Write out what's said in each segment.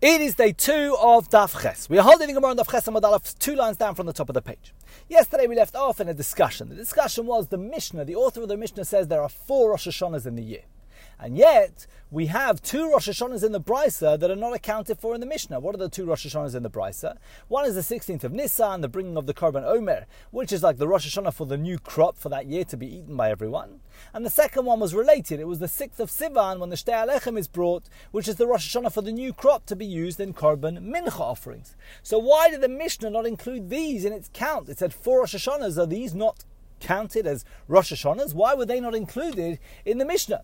It is day two of Daf Ches. We are holding Gemara on Daf Ches and Aleph, two lines down from the top of the page. Yesterday we left off in a discussion. The discussion was the Mishnah. The author of the Mishnah says there are four Rosh Hashanahs in the year. And yet, we have two Rosh Hashanahs in the Brisa that are not accounted for in the Mishnah. What are the two Rosh Hashanahs in the Brisa? One is the 16th of Nisan, the bringing of the Korban Omer, which is like the Rosh Hashanah for the new crop for that year to be eaten by everyone. And the second one was related. It was the 6th of Sivan when the Shtei HaLechem is brought, which is the Rosh Hashanah for the new crop to be used in Korban Mincha offerings. So why did the Mishnah not include these in its count? It said four Rosh Hashanahs. Are these not counted as Rosh Hashanahs? Why were they not included in the Mishnah?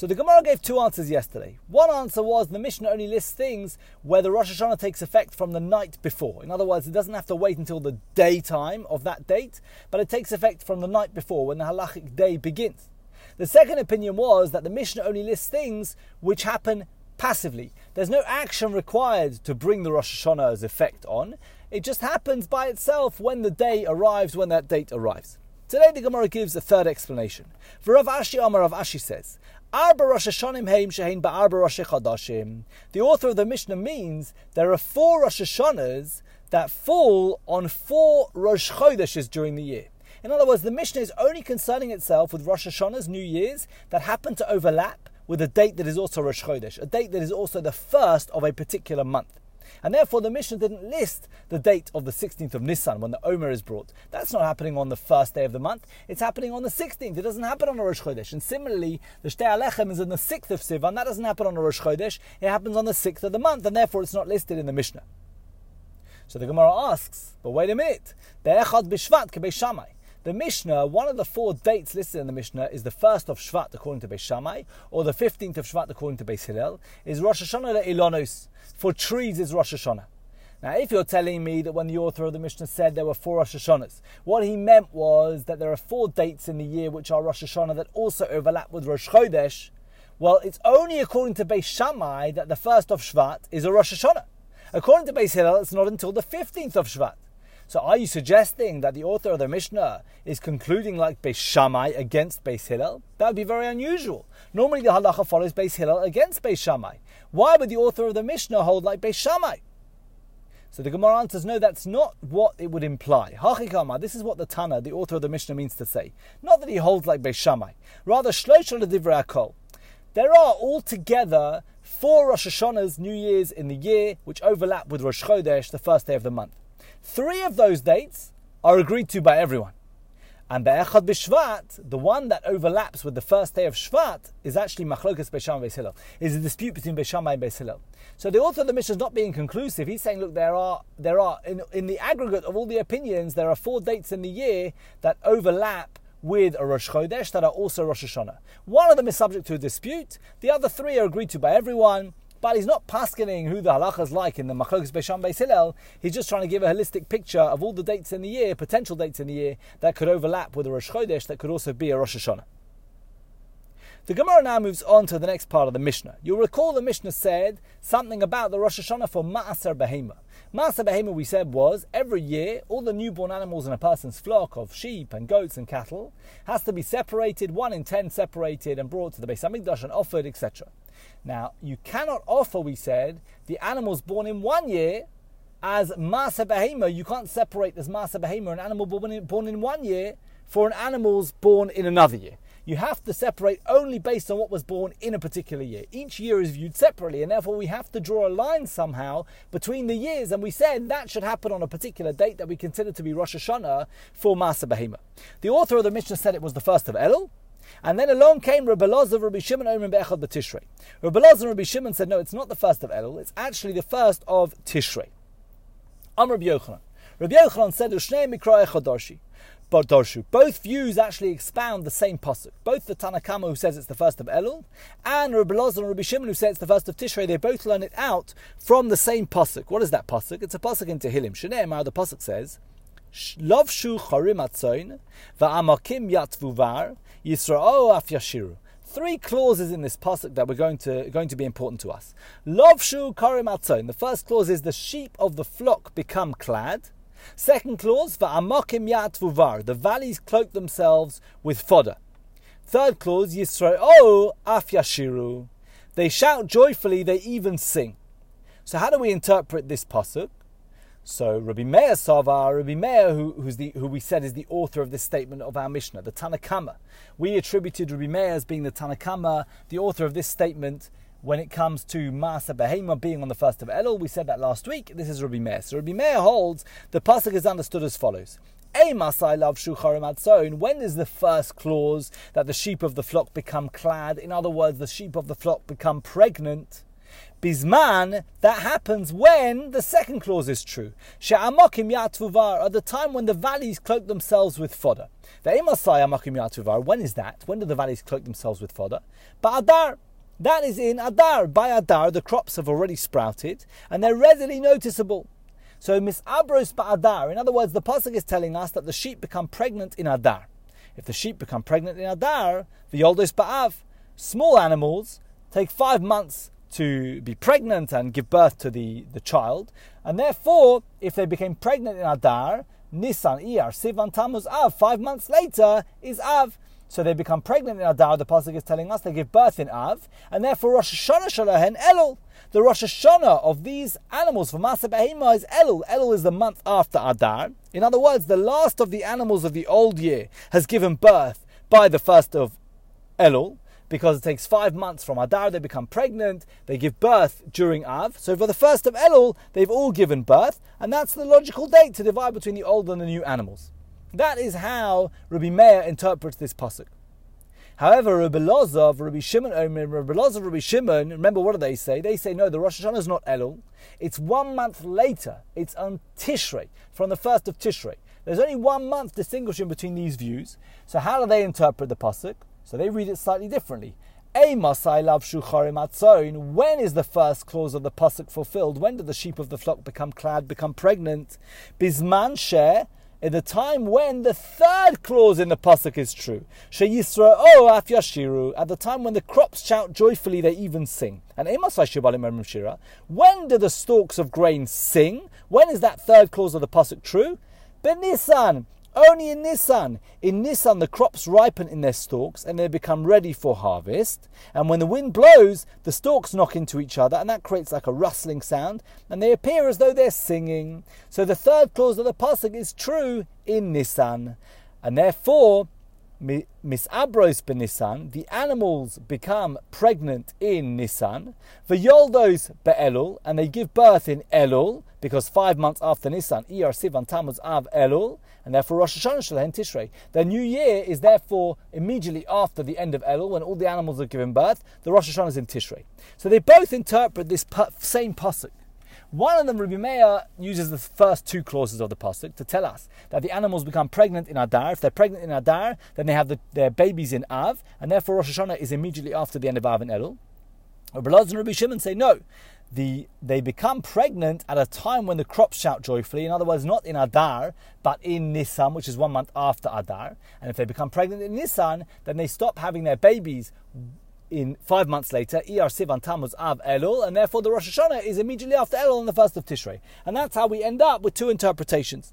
So the Gemara gave two answers yesterday. One answer was the Mishnah only lists things where the Rosh Hashanah takes effect from the night before. In other words, it doesn't have to wait until the daytime of that date, but it takes effect from the night before when the halachic day begins. The second opinion was that the Mishnah only lists things which happen passively. There's no action required to bring the Rosh Hashanah's effect on. It just happens by itself when the day arrives, when that date arrives. Today the Gemara gives a third explanation. For Rav Ashi Amar Rav Ashi says, Arba Rosh Hashanim Heim Shehin Ba'arba Rosh Chodashim. The author of the Mishnah means there are four Rosh Hashanahs that fall on four Rosh Chodeshes during the year. In other words, the Mishnah is only concerning itself with Rosh Hashanahs, New Year's, that happen to overlap with a date that is also Rosh Chodesh, a date that is also the first of a particular month. And therefore, the Mishnah didn't list the date of the 16th of Nisan when the Omer is brought. That's not happening on the first day of the month. It's happening on the 16th. It doesn't happen on a Rosh Chodesh. And similarly, the Shtei HaLechem is on the 6th of Sivan. That doesn't happen on a Rosh Chodesh. It happens on the 6th of the month. And therefore, it's not listed in the Mishnah. So the Gemara asks, but wait a minute. The Echad Bishvat. The Mishnah, one of the four dates listed in the Mishnah is the first of Shvat according to Beis Shammai, or the 15th of Shvat according to Beis Hillel, is Rosh Hashanah Ilonos. For trees is Rosh Hashanah. Now, if you're telling me that when the author of the Mishnah said there were four Rosh Hashanahs, what he meant was that there are four dates in the year which are Rosh Hashanah that also overlap with Rosh Chodesh, well, it's only according to Beis Shammai that the first of Shvat is a Rosh Hashanah. According to Beis Hillel, it's not until the 15th of Shvat. So are you suggesting that the author of the Mishnah is concluding like Beis Shammai against Beis Hillel? That would be very unusual. Normally the halacha follows Beis Hillel against Beis Shammai. Why would the author of the Mishnah hold like Beis Shammai? So the Gemara answers, no, that's not what it would imply. Hachikama, this is what the Tana, the author of the Mishnah, means to say. Not that he holds like Beis Shammai. Rather, Shlosh Divrei. There are altogether four Rosh Hashanahs, New Year's in the year, which overlap with Rosh Chodesh, the first day of the month. Three of those dates are agreed to by everyone. And the Echad B'Shvat, the one that overlaps with the first day of Shvat, is actually Machlokas Beis Shammai and Beis is a dispute between Beis Shammai and Beis So the author of the Mishnah is not being conclusive. He's saying, look, there are, there are in, in the aggregate of all the opinions, there are four dates in the year that overlap with a Rosh Chodesh that are also Rosh Hashanah. One of them is subject to a dispute. The other three are agreed to by everyone. But he's not paskening who the halacha is like in the Machlokas Beis Shammai Beis Hillel. He's just trying to give a holistic picture of all the dates in the year, potential dates in the year, that could overlap with a Rosh Chodesh, that could also be a Rosh Hashanah. The Gemara now moves on to the next part of the Mishnah. You'll recall the Mishnah said something about the Rosh Hashanah for Ma'aser Behema. Ma'aser Behema, we said, was every year all the newborn animals in a person's flock of sheep and goats and cattle has to be separated, one in ten separated and brought to the Beis Hamikdash and offered, etc. Now, you cannot offer, we said, the animals born in one year as Ma'aser Behema. You can't separate as Ma'aser Behema, an animal born in, born in one year, for an animal's born in another year. You have to separate only based on what was born in a particular year. Each year is viewed separately, and therefore we have to draw a line somehow between the years. And we said that should happen on a particular date that we consider to be Rosh Hashanah for Ma'aser Behema. The author of the Mishnah said it was the first of Elul. And then along came Rabbi Loza, Rabbi Shimon, Omer Be'echad B'Tishrei. Rabbi Loza and Rabbi Shimon said, no, it's not the first of Elul, it's actually the first of Tishrei. I'm Rabbi Yochanan. Rabbi Yochanan said, Ushnei Mikra Darshu. Both views actually expound the same pasuk. Both the Tanna Kamma who says it's the first of Elul, and Rabbi Loza and Rabbi Shimon who says it's the first of Tishrei, they both learn it out from the same pasuk. What is that pasuk? It's a pasuk in Tehillim. Shnei the pasuk says, Lovshu charim atzoin, va'amakim yatvuvar, Yisrael oh, af yashiru. Three clauses in this pasuk that were going to going to be important to us. Lovshu karim atzon. The first clause is the sheep of the flock become clad. Second clause, va'amakim yatvuvar. The valleys cloak themselves with fodder. Third clause, Yisrael oh, af yashiru. They shout joyfully. They even sing. So how do we interpret this pasuk? So Rabbi Meir Savar, Rabbi Meir, who, who's the, who we said is the author of this statement of our Mishnah, the Tanna Kamma. We attributed Rabbi Meir as being the Tanna Kamma, the author of this statement when it comes to Ma'aser Behema being on the first of Elul. We said that last week. This is Rabbi Meir. So Rabbi Meir holds the pasuk is understood as follows. A Masai love Shucharim When is the first clause that the sheep of the flock become clad? In other words, the sheep of the flock become pregnant. Bisman, that happens when the second clause is true. She'amakim yatvuvar, at the time when the valleys cloak themselves with fodder. Ve'emasai amakim yatvuvar, when is that? When do the valleys cloak themselves with fodder? But Adar, that is in Adar. By Adar, the crops have already sprouted and they're readily noticeable. So misabros ba'adar, in other words, the pasuk is telling us that the sheep become pregnant in Adar. If the sheep become pregnant in Adar, the yoldos ba'av, small animals take five months to be pregnant and give birth to the, the child. And therefore, if they became pregnant in Adar, Nisan, Iyar, Sivan, Tammuz, Av, five months later is Av. So they become pregnant in Adar, the Pasuk is telling us they give birth in Av, and therefore Rosh Hashanah Shalahen Elul. The Rosh Hashanah of these animals for Ma'aser Behema is Elul. Elul is the month after Adar. In other words, the last of the animals of the old year has given birth by the first of Elul because it takes five months from Adar, they become pregnant, they give birth during Av. So for the first of Elul, they've all given birth, and that's the logical date to divide between the old and the new animals. That is how Rabbi Meir interprets this pasuk. However, Rabbi Lozov, Rabbi Shimon, Rabbi Lozov, Rabbi Shimon, remember what do they say? They say no, the Rosh Hashanah is not Elul. It's one month later. It's on Tishrei, from the first of Tishrei. There's only one month distinguishing between these views. So how do they interpret the pasuk? So they read it slightly differently. When is the first clause of the pasuk fulfilled? When do the sheep of the flock become clad, become pregnant? Bisman sheh, at the time when the third clause in the pasuk is true. oh af yashiru, at the time when the crops shout joyfully, they even sing. And when do the stalks of grain sing? When is that third clause of the pasuk true? Benisan, only in Nisan. In Nisan, the crops ripen in their stalks and they become ready for harvest. And when the wind blows, the stalks knock into each other, and that creates like a rustling sound, and they appear as though they're singing. So the third clause of the pasuk is true in Nisan, and therefore misabros benisan, the animals become pregnant in Nisan, the yoldos be'elul, and they give birth in Elul, because five months after Nisan, Iyar Sivan Tammuz Av Elul, and therefore Rosh Hashanah Shalhen Tishrei. The new year is therefore immediately after the end of Elul, when all the animals are given birth. The Rosh Hashanah is in Tishrei. So they both interpret this same pasuk. One of them, Rabbi Meir, uses the first two clauses of the pasuk to tell us that the animals become pregnant in Adar. If they're pregnant in Adar, then they have the, their babies in Av, and therefore Rosh Hashanah is immediately after the end of Av and Elul. Rabbi Laz and Rabbi Shimon say no the, they become pregnant at a time when the crops shout joyfully. In other words, not in Adar, but in Nisan, which is one month after Adar. And if they become pregnant in Nisan, then they stop having their babies in five months later, Iyar Sivan Tammuz Av Elul, and therefore the Rosh Hashanah is immediately after Elul on the first of Tishrei. And that's how we end up with two interpretations.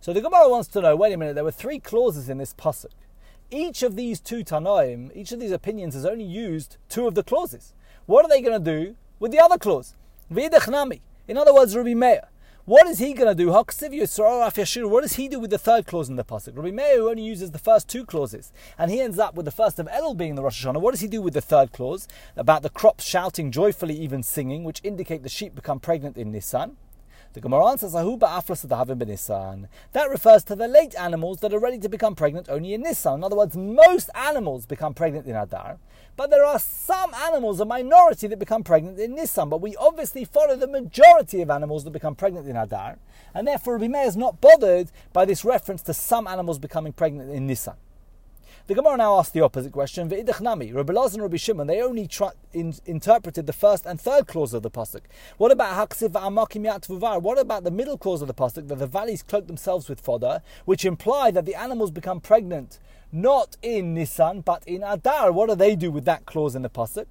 So the Gemara wants to know, wait a minute, there were three clauses in this pasuk. Each of these two Tanoim, each of these opinions has only used two of the clauses. What are they going to do with the other clause. V'idechnami. In other words, Rabbi Meir. What is he going to do? What does he do with the third clause in the pasuk? Rabbi Meir only uses the first two clauses, and he ends up with the first of Elul being the Rosh Hashanah. What does he do with the third clause about the crops shouting joyfully, even singing, which indicate the sheep become pregnant in Nisan? The Gemara answers, That refers to the late animals that are ready to become pregnant only in Nisan. In other words, most animals become pregnant in Adar, but there are some animals, a minority, that become pregnant in Nisan. But we obviously follow the majority of animals that become pregnant in Adar, and therefore Rabbi Meir is not bothered by this reference to some animals becoming pregnant in Nisan. The Gemara now asks the opposite question. Ve'idachnami, Rabbi Laz and Rabbi Shimon, they only tra- in, interpreted the first and third clause of the pasuk. What about haksiv va'amakim yatvuvar? What about the middle clause of the pasuk that the valleys cloak themselves with fodder, which imply that the animals become pregnant not in Nisan but in Adar? What do they do with that clause in the pasuk?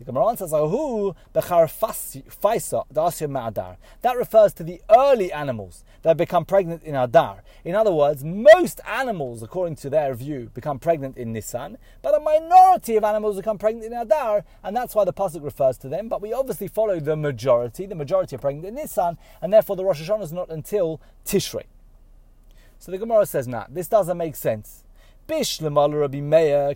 The Gemara answers, Ahu bechar faisa ma'adar. That refers to the early animals that become pregnant in Adar. In other words, most animals, according to their view, become pregnant in Nisan, but a minority of animals become pregnant in Adar, and that's why the pasuk refers to them. But we obviously follow the majority. The majority are pregnant in Nisan, and therefore the Rosh Hashanah is not until Tishrei. So the Gemara says, "Nah, this doesn't make sense." Bishlemal Rabbi Meir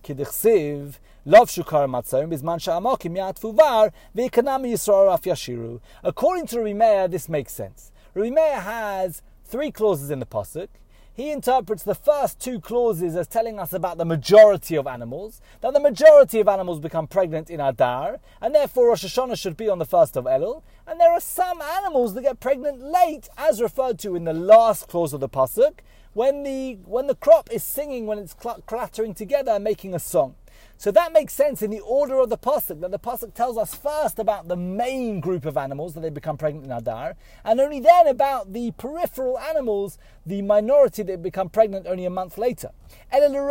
love shukar matzon bizman sha'amakim yatfu var v'ekanami yisrael af yashiru. According to Rabbi this makes sense. Rabbi has three clauses in the pasuk. He interprets the first two clauses as telling us about the majority of animals, that the majority of animals become pregnant in Adar, and therefore Rosh Hashanah should be on the first of Elul. And there are some animals that get pregnant late, as referred to in the last clause of the pasuk, when the when the crop is singing, when it's clattering together and making a song. So that makes sense in the order of the pasuk that the pasuk tells us first about the main group of animals that they become pregnant in Adar, and only then about the peripheral animals, the minority that become pregnant only a month later. But according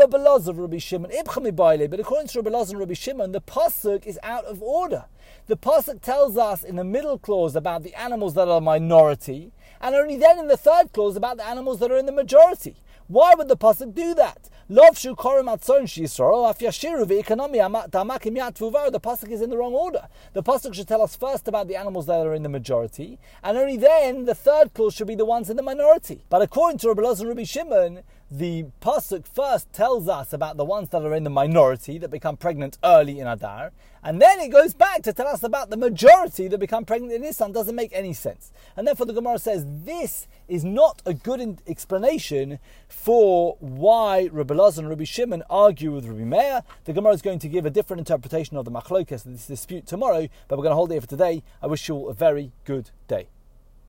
to Rabbi and Rabbi Shimon, the pasuk is out of order. The pasuk tells us in the middle clause about the animals that are a minority, and only then in the third clause about the animals that are in the majority. Why would the pasuk do that? Love shu korim atzon shisro af yashiru ve'ekonomi damakim The pasuk is in the wrong order. The pasuk should tell us first about the animals that are in the majority, and only then the third clause should be the ones in the minority. But according to Rabbi Loz and Rabbi Shimon, the pasuk first tells us about the ones that are in the minority that become pregnant early in Adar, and then it goes back to tell us about the majority that become pregnant in Nisan. Doesn't make any sense, and therefore the Gemara says this is not a good explanation for why Rabbi Lazar and Rabbi Shimon argue with Rabbi Meir. The Gemara is going to give a different interpretation of the machlokes this dispute tomorrow, but we're going to hold it for today. I wish you all a very good day.